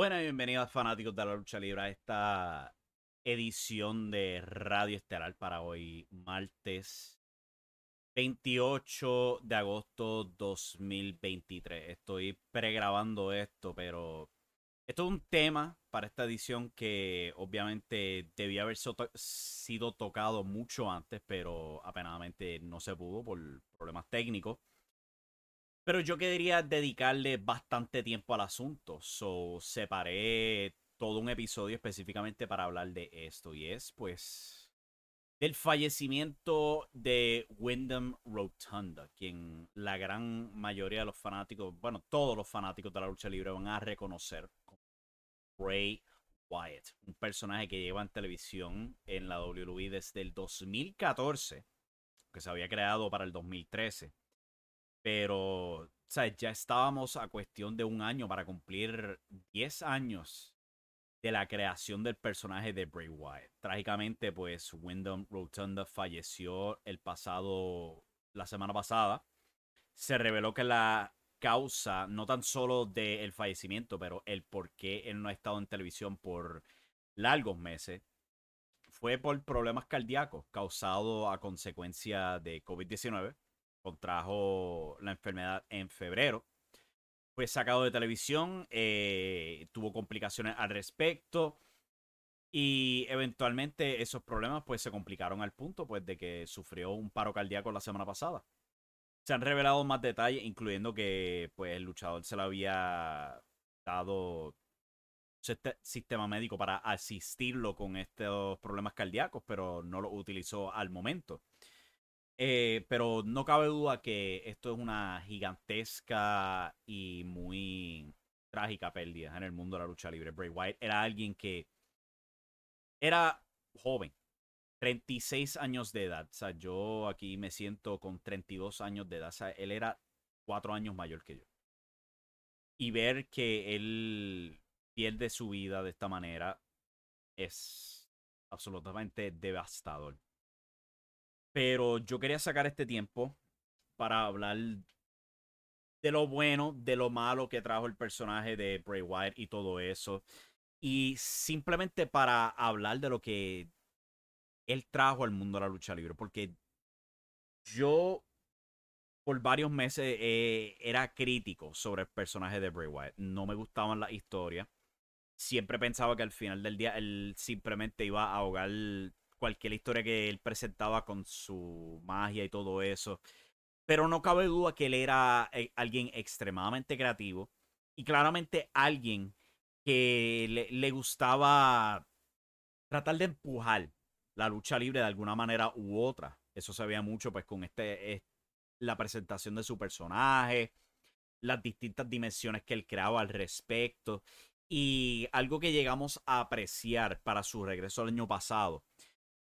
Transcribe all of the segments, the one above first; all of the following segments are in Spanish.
Buenas y bienvenidos fanáticos de la lucha libre a esta edición de Radio Estelar para hoy, martes 28 de agosto 2023. Estoy pregrabando esto, pero esto es un tema para esta edición que obviamente debía haber sido tocado mucho antes, pero apenadamente no se pudo por problemas técnicos. Pero yo quería dedicarle bastante tiempo al asunto. So, separé todo un episodio específicamente para hablar de esto. Y es, pues, del fallecimiento de Wyndham Rotunda, quien la gran mayoría de los fanáticos, bueno, todos los fanáticos de la lucha libre van a reconocer como Bray Wyatt, un personaje que lleva en televisión en la WWE desde el 2014, que se había creado para el 2013 pero, ya estábamos a cuestión de un año para cumplir 10 años de la creación del personaje de Bray Wyatt. Trágicamente, pues Wyndham Rotunda falleció el pasado, la semana pasada. Se reveló que la causa, no tan solo del fallecimiento, pero el por qué él no ha estado en televisión por largos meses, fue por problemas cardíacos causados a consecuencia de COVID-19 contrajo la enfermedad en febrero. Fue sacado de televisión, eh, tuvo complicaciones al respecto y eventualmente esos problemas pues se complicaron al punto pues de que sufrió un paro cardíaco la semana pasada. Se han revelado más detalles, incluyendo que pues el luchador se le había dado sistema médico para asistirlo con estos problemas cardíacos, pero no lo utilizó al momento. Eh, pero no cabe duda que esto es una gigantesca y muy trágica pérdida en el mundo de la lucha libre. Bray Wyatt era alguien que era joven, 36 años de edad. O sea, yo aquí me siento con 32 años de edad. O sea, él era 4 años mayor que yo. Y ver que él pierde su vida de esta manera es absolutamente devastador. Pero yo quería sacar este tiempo para hablar de lo bueno, de lo malo que trajo el personaje de Bray Wyatt y todo eso. Y simplemente para hablar de lo que él trajo al mundo de la lucha libre. Porque yo por varios meses eh, era crítico sobre el personaje de Bray Wyatt. No me gustaban las historias. Siempre pensaba que al final del día él simplemente iba a ahogar cualquier historia que él presentaba con su magia y todo eso. Pero no cabe duda que él era eh, alguien extremadamente creativo y claramente alguien que le, gustaba tratar de empujar la lucha libre de alguna manera u otra. Eso se veía mucho pues con este, la presentación de su personaje, las distintas dimensiones que él creaba al respecto y algo que llegamos a apreciar para su regreso el año pasado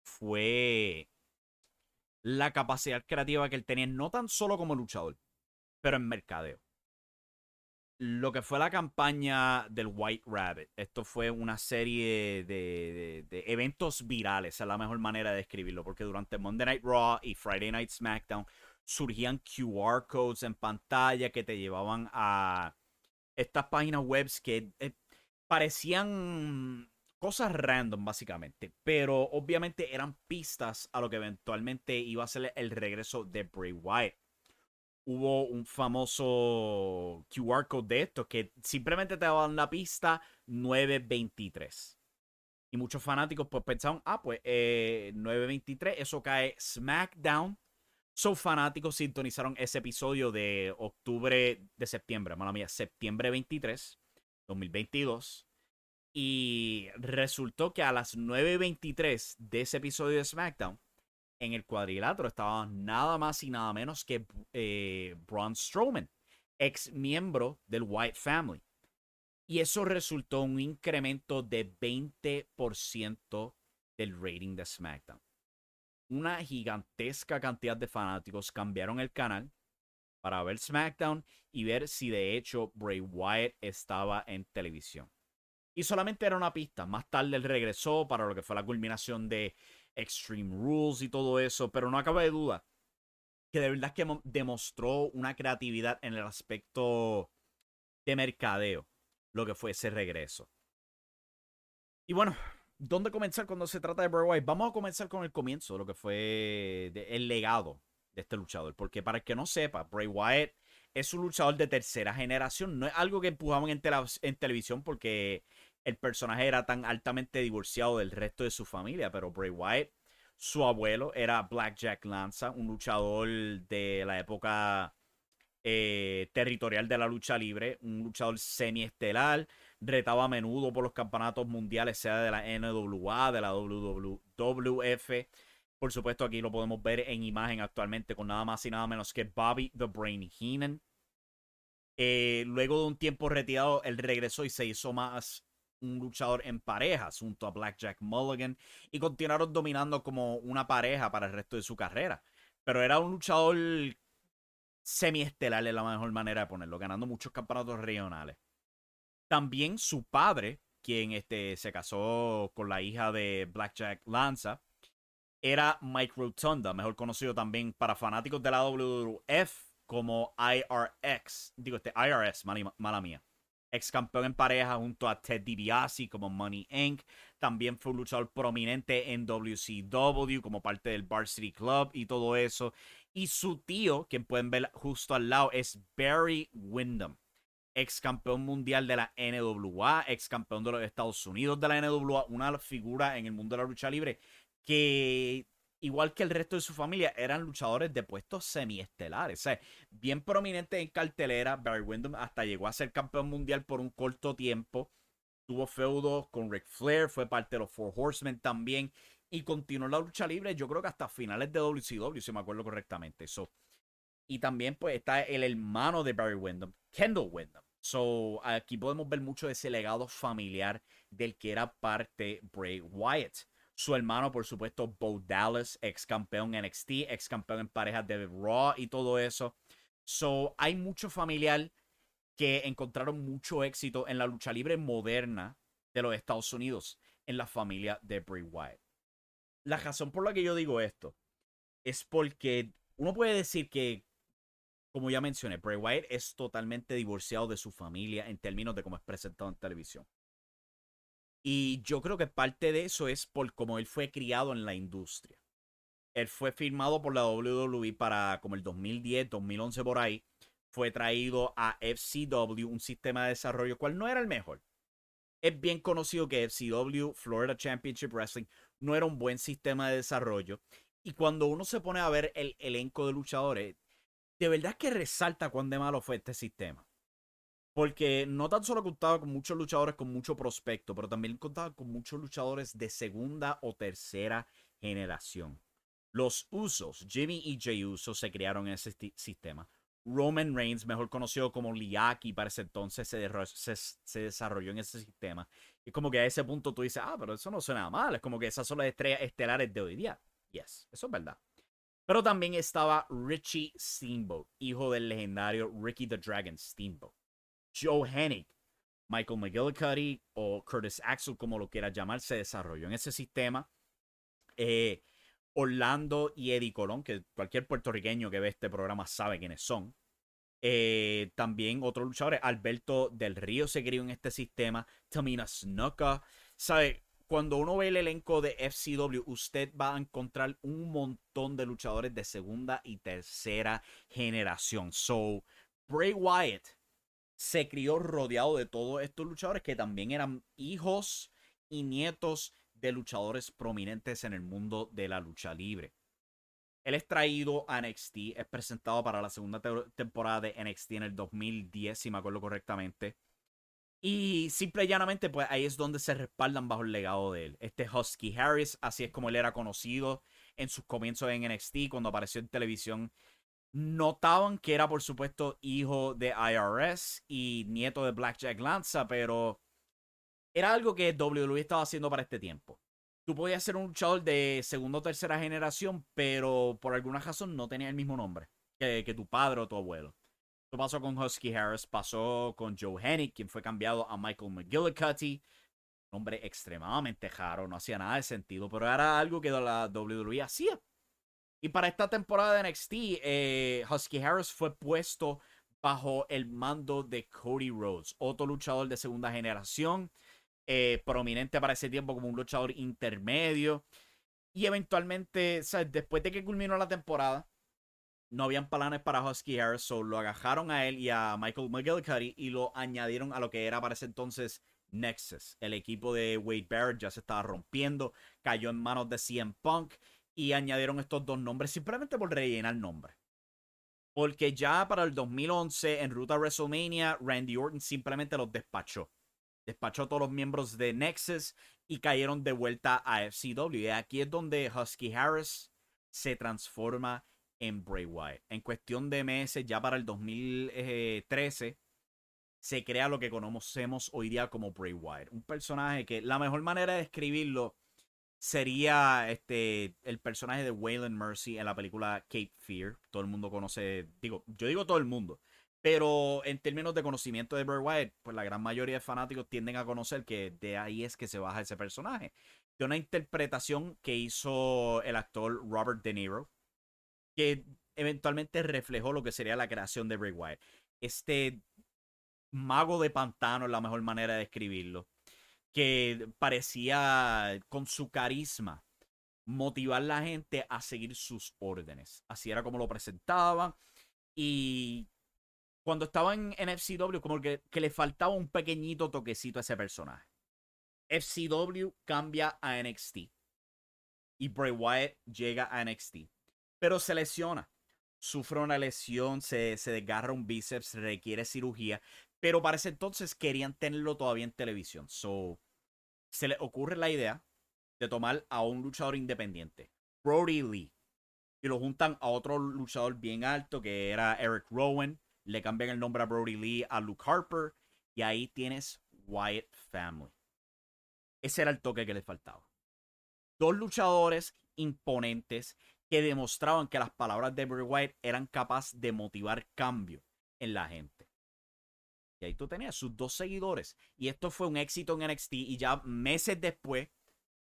fue la capacidad creativa que él tenía, no tan solo como luchador, pero en mercadeo. Lo que fue la campaña del White Rabbit, esto fue una serie de, eventos virales, es la mejor manera de describirlo, porque durante Monday Night Raw y Friday Night SmackDown surgían QR codes en pantalla que te llevaban a estas páginas web que eh, parecían cosas random básicamente, pero obviamente eran pistas a lo que eventualmente iba a ser el regreso de Bray Wyatt. Hubo un famoso QR code de esto que simplemente te daban la pista 923. Y muchos fanáticos pues pensaban, ah, pues 923, eh, eso cae SmackDown. So fanáticos sintonizaron ese episodio de octubre, de septiembre, mala mía, septiembre 23, 2022 y resultó que a las 9.23 de ese episodio de SmackDown, en el cuadrilátero estaba nada más y nada menos que eh, Braun Strowman, ex miembro del White Family. Y eso resultó un incremento de 20% del rating de SmackDown. Una gigantesca cantidad de fanáticos cambiaron el canal para ver SmackDown y ver si de hecho Bray Wyatt estaba en televisión. Y solamente era una pista. Más tarde él regresó para lo que fue la culminación de Extreme Rules y todo eso. Pero no acaba de duda que de verdad que demostró una creatividad en el aspecto de mercadeo. lo que fue ese regreso. Y bueno, ¿dónde comenzar cuando se trata de Bray Wyatt? Vamos a comenzar con el comienzo, lo que fue el legado de este luchador. Porque para el que no sepa, Bray Wyatt es un luchador de tercera generación. No es algo que empujaban en, en televisión porque el personaje era tan altamente divorciado del resto de su familia. Pero Bray Wyatt, su abuelo era Blackjack Lanza, un luchador de la época eh, territorial de la lucha libre, un luchador semi-estelar, retaba a menudo por los campeonatos mundiales, sea de la NWA, de la WWF. Por supuesto, aquí lo podemos ver en imagen actualmente con nada más y nada menos que Bobby the Brain Heenan. Eh, luego de un tiempo retirado, él regresó y se hizo más un luchador en parejas junto a Blackjack Mulligan y continuaron dominando como una pareja para el resto de su carrera. Pero era un luchador semi-estelar, es la mejor manera de ponerlo, ganando muchos campeonatos regionales. También su padre, quien este, se casó con la hija de Blackjack Lanza, era Mike Rotunda, mejor conocido también para fanáticos de la WWF como IRX. Digo, este IRS, mala, mía. Ex campeón en pareja junto a Ted DiBiase como Money Inc. También fue un luchador prominente en WCW como parte del Varsity Club y todo eso. Y su tío, quien pueden ver justo al lado, es Barry Windham ex campeón mundial de la NWA, ex campeón de los Estados Unidos de la NWA, una figura en el mundo de la lucha libre que, igual que el resto de su familia, eran luchadores de puestos semiestelares. O sea, bien prominente en cartelera, Barry Windham hasta llegó a ser campeón mundial por un corto tiempo. Tuvo feudos con Ric Flair, fue parte de los Four Horsemen también. Y continuó la lucha libre, yo creo que hasta finales de WCW, si me acuerdo correctamente. eso y también pues está el hermano de Barry Windham, Kendall Windham. So, aquí podemos ver mucho de ese legado familiar del que era parte Bray Wyatt. Su hermano, por supuesto, Bo Dallas, ex campeón NXT, ex campeón en parejas de Raw y todo eso. So, hay mucho familiar que encontraron mucho éxito en la lucha libre moderna de los Estados Unidos, en la familia de Bray Wyatt. La razón por la que yo digo esto es porque uno puede decir que como ya mencioné, Bray Wyatt es totalmente divorciado de su familia en términos de cómo es presentado en televisión. Y yo creo que parte de eso es por cómo él fue criado en la industria. Él fue firmado por la WWE para como el 2010, 2011 por ahí. Fue traído a FCW, un sistema de desarrollo cual no era el mejor. Es bien conocido que FCW, Florida Championship Wrestling, no era un buen sistema de desarrollo. Y cuando uno se pone a ver el elenco de luchadores, de verdad que resalta cuán de malo fue este sistema. Porque no tan solo contaba con muchos luchadores con mucho prospecto, pero también contaba con muchos luchadores de segunda o tercera generación. Los Usos, Jimmy y Jay Uso, se crearon en ese sistema. Roman Reigns, mejor conocido como Liaki, para ese entonces se, desarrolló en ese sistema. Y como que a ese punto tú dices, ah, pero eso no suena mal. Es como que esas son las estrellas estelares de hoy día. Yes, eso es verdad. Pero también estaba Richie Steamboat, hijo del legendario Ricky the Dragon Steamboat. Joe Hennig, Michael McGillicuddy o Curtis Axel, como lo quieras llamar, se desarrolló en ese sistema. Eh, Orlando y Eddie Colón, que cualquier puertorriqueño que ve este programa sabe quiénes son. Eh, también otros luchadores, Alberto del Río se crió en este sistema. Tamina Snuka, ¿sabe? cuando uno ve el elenco de FCW, usted va a encontrar un montón de luchadores de segunda y tercera generación. So, Bray Wyatt se crió rodeado de todos estos luchadores que también eran hijos y nietos de luchadores prominentes en el mundo de la lucha libre. Él es traído a NXT, es presentado para la segunda temporada de NXT en el 2010, si me acuerdo correctamente. Y simple y llanamente, pues ahí es donde se respaldan bajo el legado de él. Este Husky Harris, así es como él era conocido en sus comienzos en NXT, cuando apareció en televisión. Notaban que era, por supuesto, hijo de IRS y nieto de Blackjack Lanza, pero era algo que WWE estaba haciendo para este tiempo. Tú podías ser un luchador de segunda o tercera generación, pero por alguna razón no tenía el mismo nombre que, tu padre o tu abuelo. Esto pasó con Husky Harris, pasó con Joe Hennig, quien fue cambiado a Michael McGillicuddy. Hombre extremadamente raro, no hacía nada de sentido, pero era algo que la WWE hacía. Y para esta temporada de NXT, eh, Husky Harris fue puesto bajo el mando de Cody Rhodes, otro luchador de segunda generación, eh, prominente para ese tiempo como un luchador intermedio. Y eventualmente, después de que culminó la temporada, no habían planes para Husky Harris, lo agajaron a él y a Michael McGillicuddy y lo añadieron a lo que era para ese entonces Nexus. El equipo de Wade Barrett ya se estaba rompiendo, cayó en manos de CM Punk y añadieron estos dos nombres simplemente por rellenar el nombre. Porque ya para el 2011, en ruta WrestleMania, Randy Orton simplemente los despachó. Despachó a todos los miembros de Nexus y cayeron de vuelta a FCW. Y aquí es donde Husky Harris se transforma en Bray Wyatt. En cuestión de meses, ya para el 2013, se crea lo que conocemos hoy día como Bray Wyatt. Un personaje que la mejor manera de describirlo sería este el personaje de Waylon Mercy en la película Cape Fear. Todo el mundo conoce, digo, yo digo todo el mundo. Pero en términos de conocimiento de Bray Wyatt, pues la gran mayoría de fanáticos tienden a conocer que de ahí es que se baja ese personaje. De una interpretación que hizo el actor Robert De Niro, que eventualmente reflejó lo que sería la creación de Bray Wyatt. Este mago de pantano es la mejor manera de describirlo. Que parecía con su carisma motivar a la gente a seguir sus órdenes. Así era como lo presentaba. Y cuando estaba en, FCW, como que, que le faltaba un pequeñito toquecito a ese personaje. FCW cambia a NXT. Y Bray Wyatt llega a NXT pero se lesiona. Sufre una lesión, se, se desgarra un bíceps, requiere cirugía, pero para ese entonces querían tenerlo todavía en televisión. So, se le ocurre la idea de tomar a un luchador independiente, Brody Lee, y lo juntan a otro luchador bien alto que era Eric Rowan. Le cambian el nombre a Brody Lee a Luke Harper, y ahí tienes Wyatt Family. Ese era el toque que le faltaba. Dos luchadores imponentes que demostraban que las palabras de Bray Wyatt eran capaces de motivar cambio en la gente. Y ahí tú tenías sus dos seguidores. Y esto fue un éxito en NXT. Y ya meses después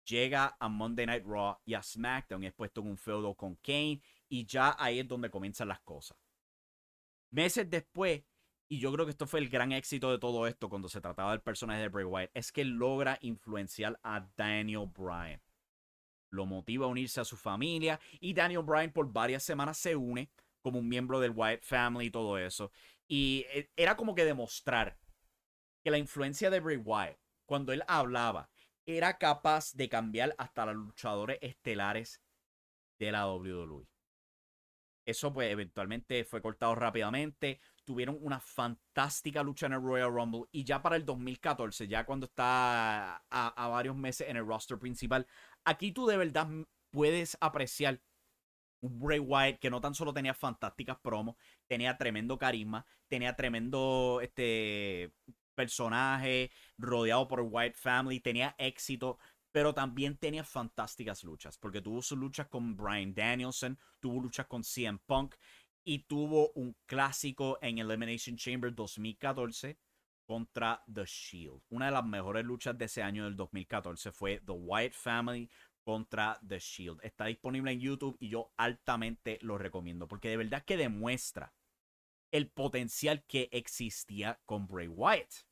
llega a Monday Night Raw y a SmackDown. Y es puesto en un feudo con Kane. Y ya ahí es donde comienzan las cosas. Meses después, y yo creo que esto fue el gran éxito de todo esto cuando se trataba del personaje de Bray Wyatt, es que logra influenciar a Daniel Bryan lo motiva a unirse a su familia y Daniel Bryan por varias semanas se une como un miembro del White Family y todo eso. Y eh, era como que demostrar que la influencia de Bray Wyatt, cuando él hablaba, era capaz de cambiar hasta los luchadores estelares de la WWE. Eso pues eventualmente fue cortado rápidamente. Tuvieron una fantástica lucha en el Royal Rumble. Y ya para el 2014, ya cuando está a, varios meses en el roster principal, Aquí tú de verdad puedes apreciar un Bray Wyatt que no tan solo tenía fantásticas promos, tenía tremendo carisma, tenía tremendo este personaje rodeado por White Family, tenía éxito, pero también tenía fantásticas luchas, porque tuvo sus luchas con Brian Danielson, tuvo luchas con CM Punk y tuvo un clásico en Elimination Chamber 2014 contra The Shield. Una de las mejores luchas de ese año del 2014 fue The White Family contra The Shield. Está disponible en YouTube y yo altamente lo recomiendo porque de verdad que demuestra el potencial que existía con Bray Wyatt.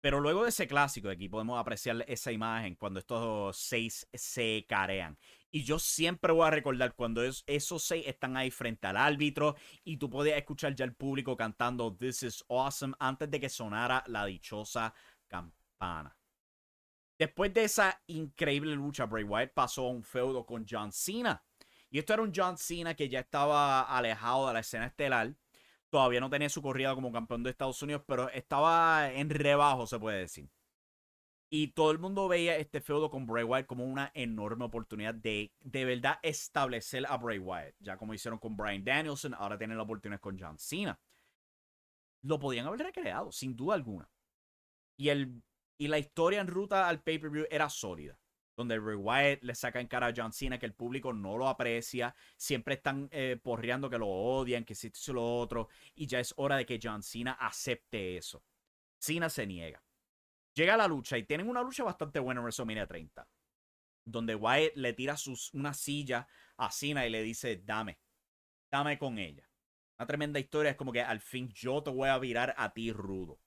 Pero luego de ese clásico, aquí podemos apreciar esa imagen cuando estos seis se carean. Y yo siempre voy a recordar cuando esos seis están ahí frente al árbitro y tú podías escuchar ya el público cantando This is awesome antes de que sonara la dichosa campana. Después de esa increíble lucha, Bray Wyatt pasó a un feudo con John Cena. Y esto era un John Cena que ya estaba alejado de la escena estelar. Todavía no tenía su corrida como campeón de Estados Unidos, pero estaba en rebajo, se puede decir. Y todo el mundo veía este feudo con Bray Wyatt como una enorme oportunidad de de verdad establecer a Bray Wyatt. Ya como hicieron con Brian Danielson, ahora tienen la oportunidad con John Cena. Lo podían haber recreado, sin duda alguna. Y, el, y la historia en ruta al pay-per-view era sólida. Donde Bray Wyatt le saca en cara a John Cena que el público no lo aprecia. Siempre están eh, porreando que lo odian, que si es lo otro. Y ya es hora de que John Cena acepte eso. Cena se niega Llega la lucha y tienen una lucha bastante buena en WrestleMania 30. Donde Wyatt le tira sus, una silla a Cena y le dice, dame, dame con ella. Una tremenda historia. Es como que al fin yo te voy a virar a ti rudo.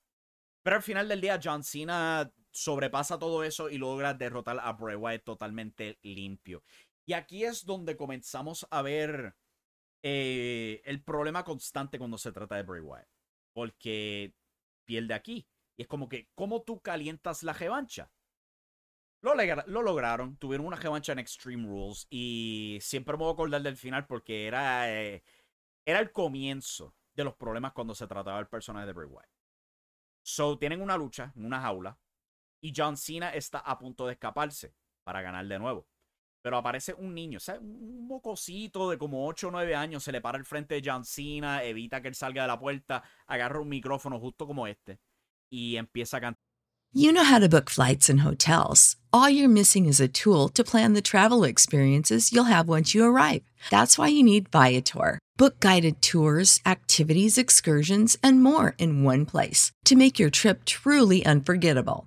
Pero al final del día, John Cena sobrepasa todo eso y logra derrotar a Bray Wyatt totalmente limpio. Y aquí es donde comenzamos a ver eh, el problema constante cuando se trata de Bray Wyatt. Porque pierde aquí. Y es como que, ¿cómo tú calientas la revancha? Lo, lo, lograron, tuvieron una revancha en Extreme Rules y siempre me voy a acordar del final porque era, eh, era el comienzo de los problemas cuando se trataba del personaje de Bray Wyatt. So, tienen una lucha en una jaula y John Cena está a punto de escaparse para ganar de nuevo. Pero aparece un niño, ¿sabes? un mocosito de como 8 o 9 años, se le para al frente de John Cena, evita que él salga de la puerta, agarra un micrófono justo como este y empieza a cantar. You know how to book flights and hotels. All you're missing is a tool to plan the travel experiences you'll have once you arrive. That's why you need Viator. Book guided tours, activities, excursions, and more in one place to make your trip truly unforgettable.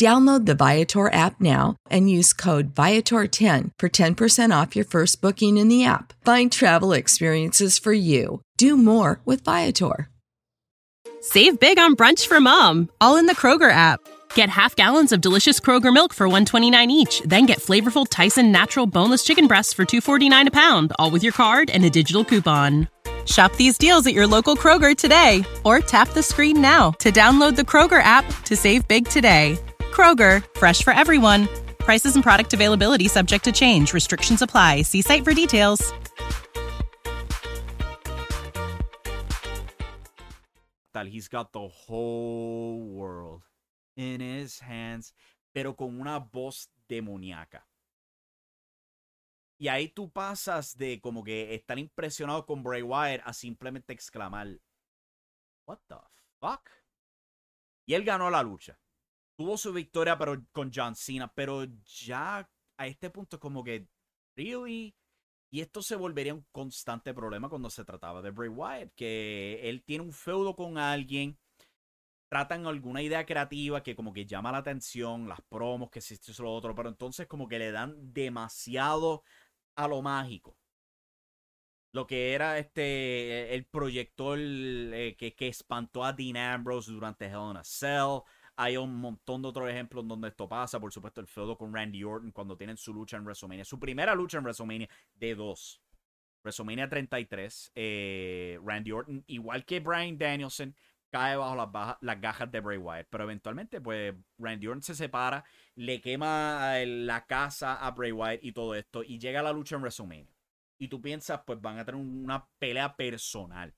Download the Viator app now and use code Viator10 for 10% off your first booking in the app. Find travel experiences for you. Do more with Viator. Save big on brunch for mom, all in the Kroger app. Get half gallons of delicious Kroger milk for 129 each, then get flavorful Tyson natural boneless chicken breasts for 249 a pound, all with your card and a digital coupon. Shop these deals at your local Kroger today or tap the screen now to download the Kroger app to save big today. Kroger, fresh for everyone. Prices and product availability subject to change. Restrictions apply. See site for details. That he's got the whole world in his hands, pero con una voz demoníaca. Y ahí tú pasas de como que estar impresionado con Bray Wyatt a simplemente exclamar, What the fuck? Y él ganó la lucha tuvo su victoria pero con John Cena, pero ya a este punto como que, really? Y esto se volvería un constante problema cuando se trataba de Bray Wyatt, que él tiene un feudo con alguien, tratan alguna idea creativa que como que llama la atención, las promos, que si esto lo otro, pero entonces como que le dan demasiado a lo mágico. Lo que era este, el proyector eh, que, que espantó a Dean Ambrose durante Hell in a Cell hay un montón de otros ejemplos donde esto pasa. Por supuesto, el feudo con Randy Orton cuando tienen su lucha en WrestleMania. Su primera lucha en WrestleMania de dos. WrestleMania 33. Eh, Randy Orton, igual que Brian Danielson, cae bajo las, las gajas de Bray Wyatt. Pero eventualmente, pues, Randy Orton se separa, le quema la casa a Bray Wyatt y todo esto. Y llega la lucha en WrestleMania. Y tú piensas, pues van a tener una pelea personal.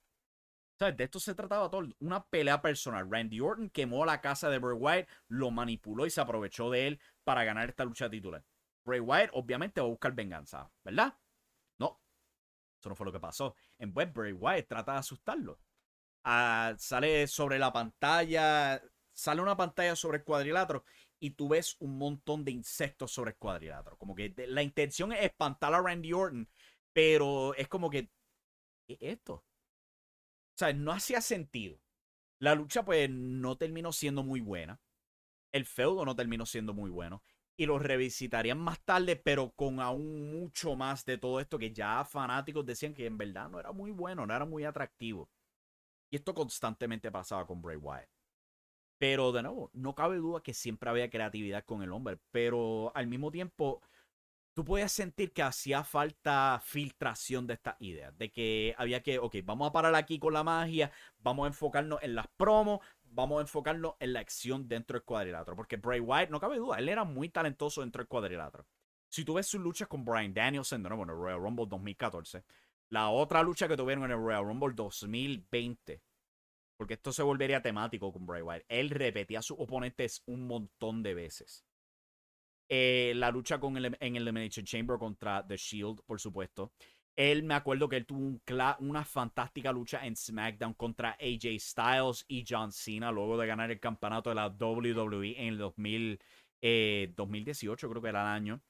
De esto se trataba todo. Una pelea personal. Randy Orton quemó la casa de Bray Wyatt, lo manipuló y se aprovechó de él para ganar esta lucha titular. Bray Wyatt obviamente va a buscar venganza, ¿verdad? No. Eso no fue lo que pasó. En vez, Bray Wyatt trata de asustarlo. Ah, sale sobre la pantalla. Sale una pantalla sobre el cuadrilátero y tú ves un montón de insectos sobre el cuadrilátero. Como que la intención es espantar a Randy Orton, pero es como que. ¿Qué es esto? O sea, no hacía sentido. La lucha, pues, no terminó siendo muy buena. El feudo no terminó siendo muy bueno. Y lo revisitarían más tarde, pero con aún mucho más de todo esto que ya fanáticos decían que en verdad no era muy bueno, no era muy atractivo. Y esto constantemente pasaba con Bray Wyatt. Pero de nuevo, no cabe duda que siempre había creatividad con el hombre. Pero al mismo tiempo, tú podías sentir que hacía falta filtración de estas ideas, de que había que, ok, vamos a parar aquí con la magia, vamos a enfocarnos en las promos, vamos a enfocarnos en la acción dentro del cuadrilátero, porque Bray Wyatt, no cabe duda, él era muy talentoso dentro del cuadrilátero. Si tú ves sus luchas con Brian Danielson, de en el Royal Rumble 2014, la otra lucha que tuvieron en el Royal Rumble 2020, porque esto se volvería temático con Bray Wyatt, él repetía a sus oponentes un montón de veces. Eh, la lucha con en el Elimination Chamber contra The Shield, por supuesto. Él me acuerdo que él tuvo una fantástica lucha en SmackDown contra AJ Styles y John Cena luego de ganar el campeonato de la WWE en el 2000, 2018, eh, creo que era el año.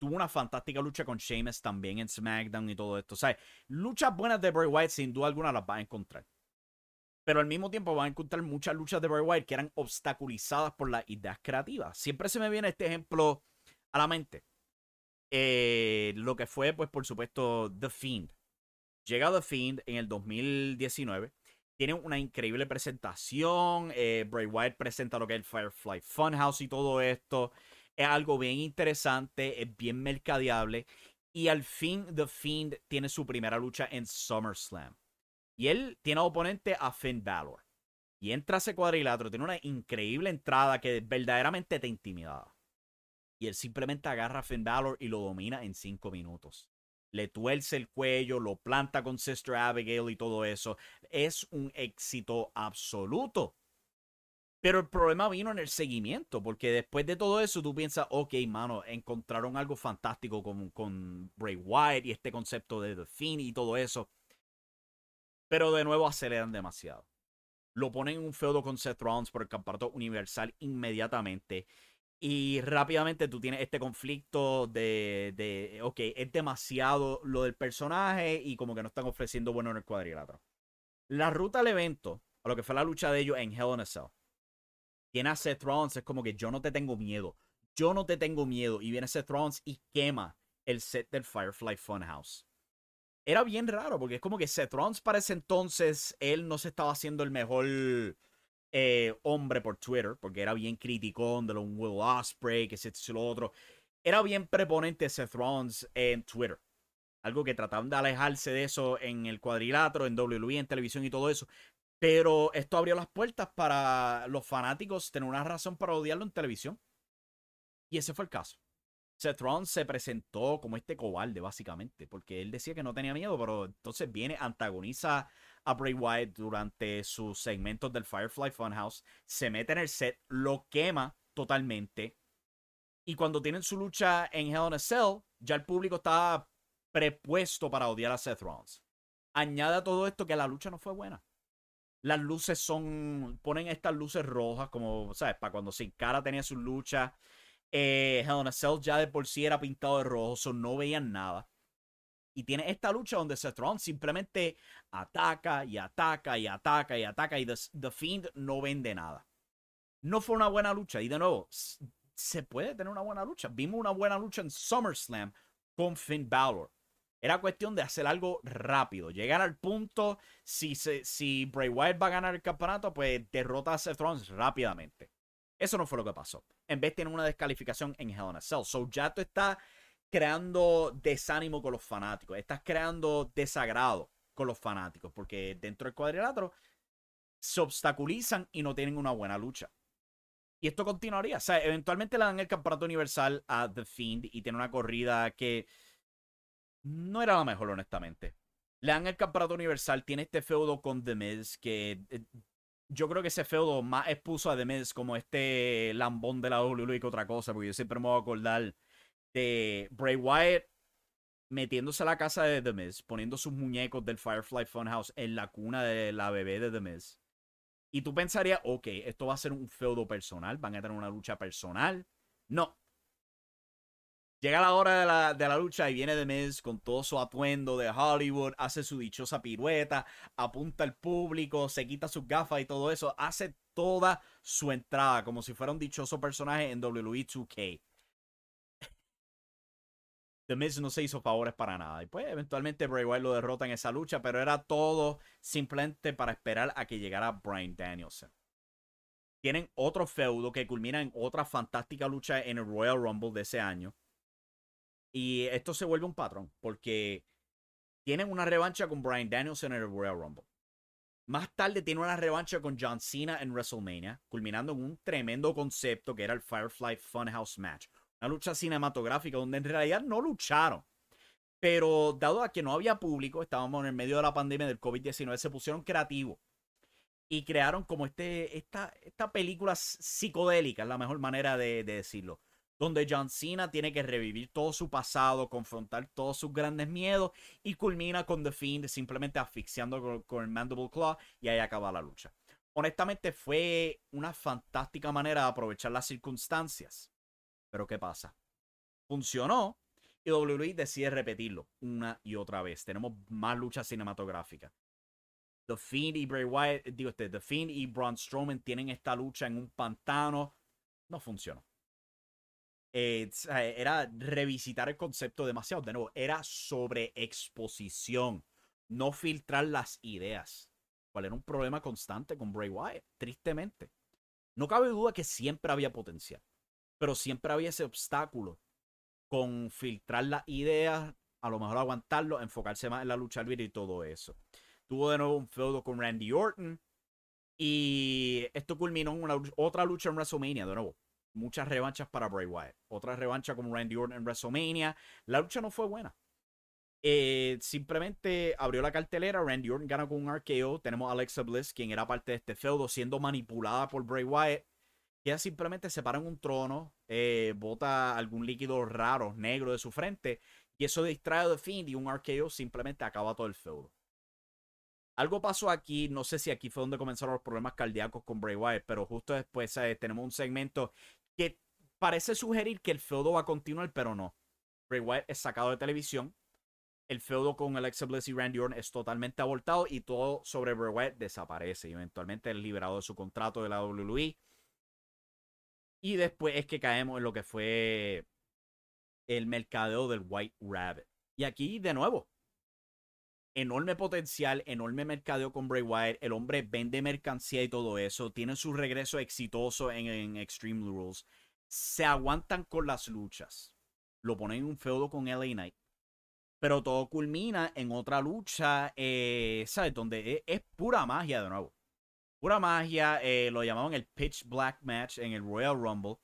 Tuvo una fantástica lucha con Sheamus también en SmackDown y todo esto. O luchas buenas de Bray Wyatt sin duda alguna las va a encontrar. Pero al mismo tiempo va a encontrar muchas luchas de Bray Wyatt que eran obstaculizadas por las ideas creativas. Siempre se me viene este ejemplo a la mente. Eh, lo que fue, pues, por supuesto, The Fiend. Llega The Fiend en el 2019. Tiene una increíble presentación. Eh, Bray Wyatt presenta lo que es el Firefly Funhouse y todo esto. Es algo bien interesante, es bien mercadeable. Y al fin, The Fiend tiene su primera lucha en SummerSlam. Y él tiene oponente a Finn Balor. Y entra a ese cuadrilátero, tiene una increíble entrada que verdaderamente te intimidaba. Y él simplemente agarra a Finn Balor y lo domina en cinco minutos. Le tuerce el cuello, lo planta con Sister Abigail y todo eso. Es un éxito absoluto. Pero el problema vino en el seguimiento, porque después de todo eso tú piensas, ok, mano, encontraron algo fantástico con, con Bray Wyatt y este concepto de The Fiend y todo eso. Pero de nuevo aceleran demasiado. Lo ponen en un feudo con Seth Rollins por el campeonato universal inmediatamente. Y rápidamente tú tienes este conflicto de, de, ok, es demasiado lo del personaje y como que no están ofreciendo bueno en el cuadrilátero. La ruta al evento, a lo que fue la lucha de ellos en Hell in a Cell, tiene a Seth Rollins, es como que yo no te tengo miedo, yo no te tengo miedo. Y viene Seth Rollins y quema el set del Firefly Funhouse. Era bien raro porque es como que Seth Rollins para ese entonces, él no se estaba haciendo el mejor eh, hombre por Twitter, porque era bien criticón de lo un Will Osprey, que se y lo otro. Era bien preponente Seth Rollins en Twitter. Algo que trataban de alejarse de eso en el cuadrilátero, en WWE, en televisión y todo eso. Pero esto abrió las puertas para los fanáticos tener una razón para odiarlo en televisión. Y ese fue el caso. Seth Rollins se presentó como este cobarde, básicamente, porque él decía que no tenía miedo, pero entonces viene, antagoniza a Bray Wyatt durante sus segmentos del Firefly Funhouse, se mete en el set, lo quema totalmente. Y cuando tienen su lucha en Hell in a Cell, ya el público estaba prepuesto para odiar a Seth Rollins. Añade a todo esto que la lucha no fue buena. Las luces son. Ponen estas luces rojas, como, ¿sabes? Para cuando Sin Cara tenía su lucha. Eh, Hell in Cell ya de por sí era pintado de rojo, no veían nada. Y tiene esta lucha donde Seth Rollins simplemente ataca y ataca y ataca y ataca y The, Fiend no vende nada. No fue una buena lucha. Y de nuevo, se puede tener una buena lucha. Vimos una buena lucha en SummerSlam con Finn Balor. Era cuestión de hacer algo rápido, llegar al punto, si, si Bray Wyatt va a ganar el campeonato, pues derrota a Seth Rollins rápidamente. Eso no fue lo que pasó. En vez tiene una descalificación en Hell in a Cell. So ya tú estás creando desánimo con los fanáticos, estás creando desagrado con los fanáticos, porque dentro del cuadrilátero se obstaculizan y no tienen una buena lucha. Y esto continuaría. O sea, eventualmente le dan el campeonato universal a The Fiend y tiene una corrida que no era la mejor, honestamente. Le dan el campeonato universal, tiene este feudo con The Miz que eh, yo creo que ese feudo más expuso a The Miz como este lambón de la WWE que otra cosa, porque yo siempre me voy a acordar de Bray Wyatt metiéndose a la casa de The Miz, poniendo sus muñecos del Firefly Funhouse en la cuna de la bebé de The Miz. Y tú pensarías, ok, esto va a ser un feudo personal, van a tener una lucha personal. No. Llega la hora de la, de la lucha y viene The Miz con todo su atuendo de Hollywood, hace su dichosa pirueta, apunta al público, se quita sus gafas y todo eso, hace toda su entrada como si fuera un dichoso personaje en WWE 2K. The Miz no se hizo favores para nada. Y pues eventualmente Bray Wyatt lo derrota en esa lucha, pero era todo simplemente para esperar a que llegara Brian Danielson. Tienen otro feudo que culmina en otra fantástica lucha en el Royal Rumble de ese año. Y esto se vuelve un patrón, porque tienen una revancha con Brian Danielson en el Royal Rumble. Más tarde tiene una revancha con John Cena en WrestleMania, culminando en un tremendo concepto que era el Firefly Funhouse Match una lucha cinematográfica donde en realidad no lucharon. Pero dado a que no había público, estábamos en el medio de la pandemia del COVID-19, se pusieron creativos y crearon como este, esta, esta película psicodélica, es la mejor manera de, decirlo. Donde John Cena tiene que revivir todo su pasado, confrontar todos sus grandes miedos y culmina con The Fiend simplemente asfixiando con, el Mandible Claw y ahí acaba la lucha. Honestamente fue una fantástica manera de aprovechar las circunstancias. Pero ¿qué pasa? Funcionó y WWE decide repetirlo una y otra vez. Tenemos más luchas cinematográficas. The Fiend y Bray Wyatt, digo este, The Fiend y Braun Strowman tienen esta lucha en un pantano. No funcionó. Eh, era revisitar el concepto demasiado. De nuevo, era sobre exposición, no filtrar las ideas. Cuál era un problema constante con Bray Wyatt, tristemente. No cabe duda que siempre había potencial, pero siempre había ese obstáculo con filtrar las ideas, a lo mejor aguantarlo, enfocarse más en la lucha libre y todo eso. Tuvo de nuevo un feudo con Randy Orton. Y esto culminó en una, otra lucha en WrestleMania, de nuevo muchas revanchas para Bray Wyatt. Otra revancha como Randy Orton en WrestleMania. La lucha no fue buena. Eh, simplemente abrió la cartelera. Randy Orton gana con un RKO. Tenemos a Alexa Bliss, quien era parte de este feudo, siendo manipulada por Bray Wyatt. Ella simplemente se para en un trono, eh, bota algún líquido raro, negro de su frente. Y eso distrae de fin y un RKO simplemente acaba todo el feudo. Algo pasó aquí, no sé si aquí fue donde comenzaron los problemas cardíacos con Bray Wyatt, pero justo después tenemos un segmento que parece sugerir que el feudo va a continuar, pero no. Bray Wyatt es sacado de televisión. El feudo con Alexa Bliss y Randy Orton es totalmente abortado y todo sobre Bray Wyatt desaparece. Y eventualmente es liberado de su contrato de la WWE. Y después es que caemos en lo que fue el mercadeo del White Rabbit. Y aquí, de nuevo, enorme potencial, enorme mercadeo con Bray Wyatt. El hombre vende mercancía y todo eso. Tiene su regreso exitoso en, Extreme Rules. Se aguantan con las luchas. Lo ponen en un feudo con LA Knight. Pero todo culmina en otra lucha, eh, ¿sabes? Donde es, pura magia de nuevo. Pura magia. Eh, lo llamaban el Pitch Black Match en el Royal Rumble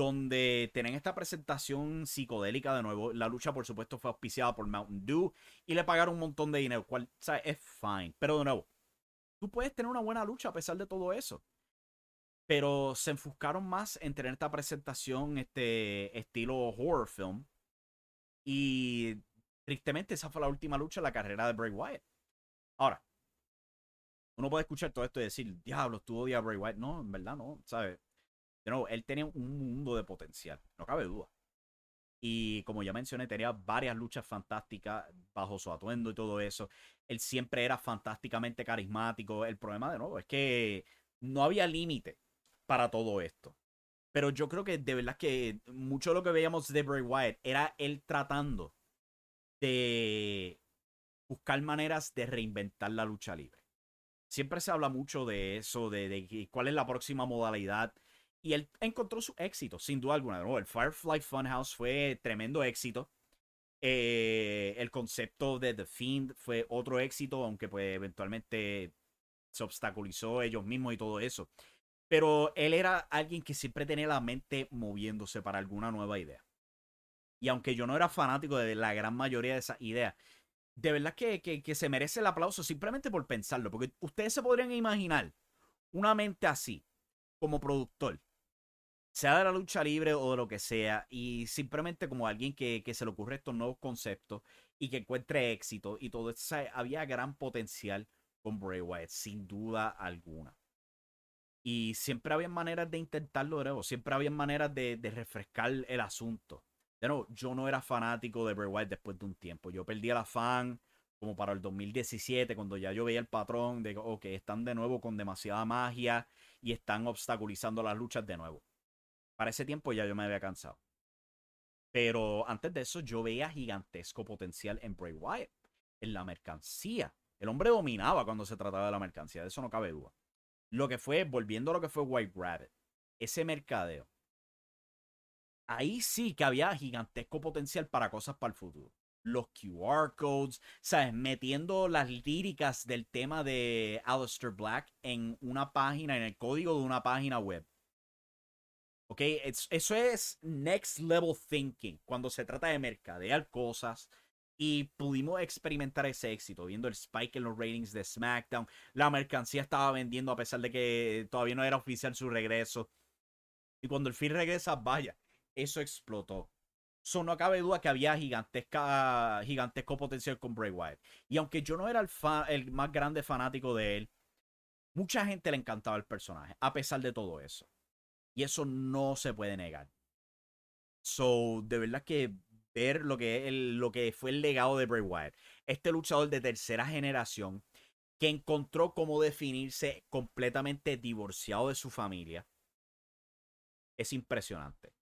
donde tienen esta presentación psicodélica de nuevo. La lucha, por supuesto, fue auspiciada por Mountain Dew y le pagaron un montón de dinero, cual es fine. Pero de nuevo, tú puedes tener una buena lucha a pesar de todo eso. Pero se enfuscaron más en tener esta presentación, este estilo horror film. Y tristemente, esa fue la última lucha de la carrera de Bray Wyatt. Ahora, uno puede escuchar todo esto y decir, diablo, tú odias a Bray Wyatt. No, en verdad no, ¿sabes? De nuevo, él tenía un mundo de potencial, no cabe duda. Y como ya mencioné, tenía varias luchas fantásticas bajo su atuendo y todo eso. Él siempre era fantásticamente carismático. El problema, de nuevo, es que no había límite para todo esto. Pero yo creo que de verdad que mucho de lo que veíamos de Bray Wyatt era él tratando de buscar maneras de reinventar la lucha libre. Siempre se habla mucho de eso, de, de cuál es la próxima modalidad y él encontró su éxito, sin duda alguna. el Firefly Funhouse fue tremendo éxito. Eh, el concepto de The Fiend fue otro éxito, aunque pues eventualmente se obstaculizó ellos mismos y todo eso. Pero él era alguien que siempre tenía la mente moviéndose para alguna nueva idea. Y aunque yo no era fanático de la gran mayoría de esas ideas, de verdad que, que se merece el aplauso simplemente por pensarlo. Porque ustedes se podrían imaginar una mente así como productor sea de la lucha libre o de lo que sea, y simplemente como alguien que, se le ocurre estos nuevos conceptos y que encuentre éxito y todo eso, había gran potencial con Bray Wyatt, sin duda alguna. Y siempre había maneras de intentarlo de nuevo, siempre había maneras de, refrescar el asunto. De nuevo, yo no era fanático de Bray Wyatt después de un tiempo. Yo perdí a la fan como para el 2017, cuando ya yo veía el patrón de que están de nuevo con demasiada magia y están obstaculizando las luchas de nuevo. Para ese tiempo ya yo me había cansado. Pero antes de eso yo veía gigantesco potencial en Bray Wyatt, en la mercancía. El hombre dominaba cuando se trataba de la mercancía, de eso no cabe duda. Lo que fue, volviendo a lo que fue White Rabbit, ese mercadeo. Ahí sí que había gigantesco potencial para cosas para el futuro. Los QR codes, ¿sabes? Metiendo las líricas del tema de Aleister Black en una página, en el código de una página web. ¿Ok? eso es next level thinking cuando se trata de mercadear cosas. Y pudimos experimentar ese éxito, viendo el spike en los ratings de SmackDown. La mercancía estaba vendiendo a pesar de que todavía no era oficial su regreso. Y cuando el fin regresa, vaya, eso explotó. So, no cabe duda que había gigantesca, gigantesco potencial con Bray Wyatt. Y aunque yo no era el, el más grande fanático de él, mucha gente le encantaba el personaje, a pesar de todo eso. Y eso no se puede negar. So, de verdad que ver lo que, lo que fue el legado de Bray Wyatt, este luchador de tercera generación que encontró cómo definirse completamente divorciado de su familia, es impresionante.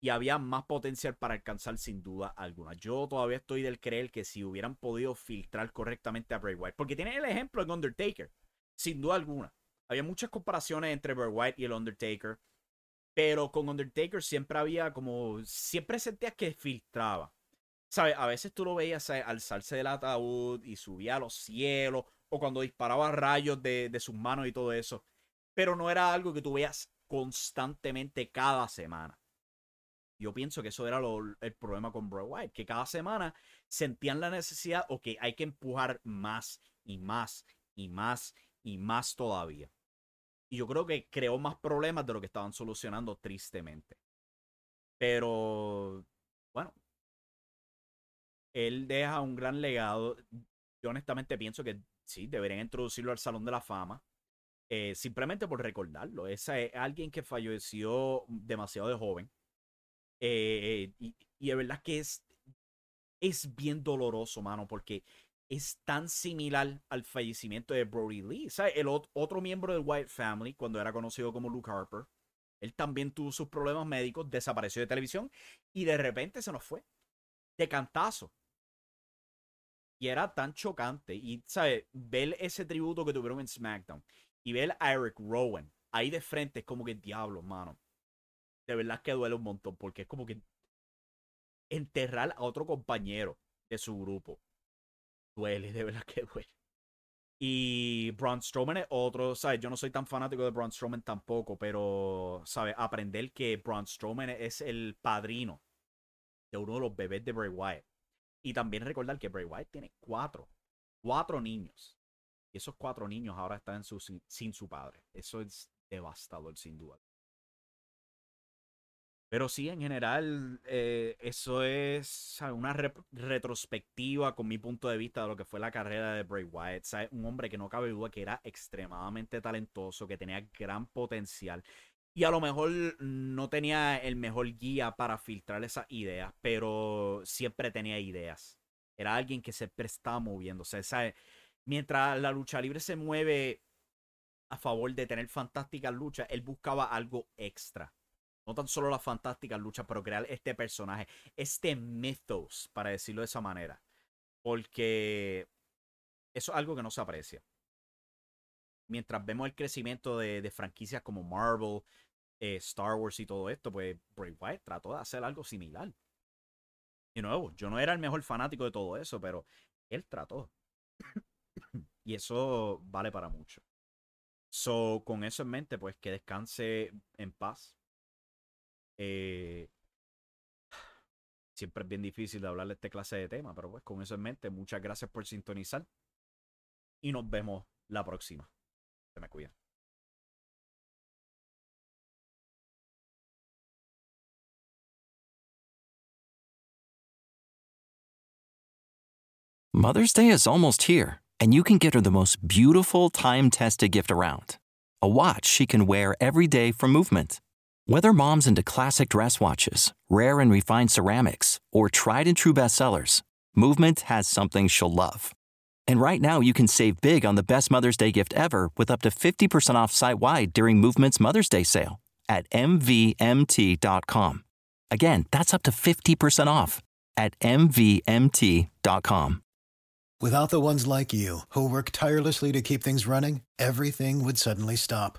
Y había más potencial para alcanzar sin duda alguna. Yo todavía estoy del creer que si hubieran podido filtrar correctamente a Bray Wyatt, porque tiene el ejemplo en Undertaker, sin duda alguna. Había muchas comparaciones entre Bray Wyatt y el Undertaker. Pero con Undertaker siempre había como. Siempre sentías que filtraba. ¿Sabes? A veces tú lo veías alzarse del ataúd y subía a los cielos. O cuando disparaba rayos de, sus manos y todo eso. Pero no era algo que tú veías constantemente cada semana. Yo pienso que eso era el problema con Bray Wyatt, que cada semana sentían la necesidad, o que hay que empujar más y más y más y más todavía. Y yo creo que creó más problemas de lo que estaban solucionando tristemente. Pero, bueno, él deja un gran legado. Yo honestamente pienso que sí, deberían introducirlo al Salón de la Fama. Eh, simplemente por recordarlo. Es alguien que falleció demasiado de joven. Eh, y, y de verdad que es, es bien doloroso, mano, porque es tan similar al fallecimiento de Brody Lee. El otro miembro del White Family, cuando era conocido como Luke Harper, él también tuvo sus problemas médicos, desapareció de televisión y de repente se nos fue. De cantazo. Y era tan chocante. Y, ¿sabes? Ver ese tributo que tuvieron en SmackDown y ver a Eric Rowan ahí de frente es como que diablo, mano. De verdad que duele un montón porque es como que enterrar a otro compañero de su grupo duele, de verdad que duele. Y Braun Strowman es otro, ¿sabes? Yo no soy tan fanático de Braun Strowman tampoco, pero, ¿sabes? Aprender que Braun Strowman es el padrino de uno de los bebés de Bray Wyatt. Y también recordar que Bray Wyatt tiene cuatro, cuatro niños. Y esos cuatro niños ahora están sin su padre. Eso es devastador, sin duda. Pero sí, en general, eh, eso es una retrospectiva con mi punto de vista de lo que fue la carrera de Bray Wyatt. Un hombre que no cabe duda que era extremadamente talentoso, que tenía gran potencial. Y a lo mejor no tenía el mejor guía para filtrar esas ideas, pero siempre tenía ideas. Era alguien que siempre estaba moviéndose. ¿sabes? Mientras la lucha libre se mueve a favor de tener fantásticas luchas, él buscaba algo extra no tan solo las fantásticas luchas, pero crear este personaje, este mythos, para decirlo de esa manera. Porque eso es algo que no se aprecia. Mientras vemos el crecimiento de, franquicias como Marvel, eh, Star Wars y todo esto, pues Bray Wyatt trató de hacer algo similar. De nuevo, yo no era el mejor fanático de todo eso, pero él trató. y eso vale para mucho. So, con eso en mente, pues que descanse en paz eh, siempre es bien difícil de hablar de este clase de tema, pero pues con eso en mente, muchas gracias por sintonizar y nos vemos la próxima. Se me cuida. Mother's Day is almost here, and you can get her the most beautiful time tested gift around a watch she can wear every day for movement. Whether mom's into classic dress watches, rare and refined ceramics, or tried and true bestsellers, Movement has something she'll love. And right now, you can save big on the best Mother's Day gift ever with up to 50% off site wide during Movement's Mother's Day sale at MVMT.com. Again, that's up to 50% off at MVMT.com. Without the ones like you, who work tirelessly to keep things running, everything would suddenly stop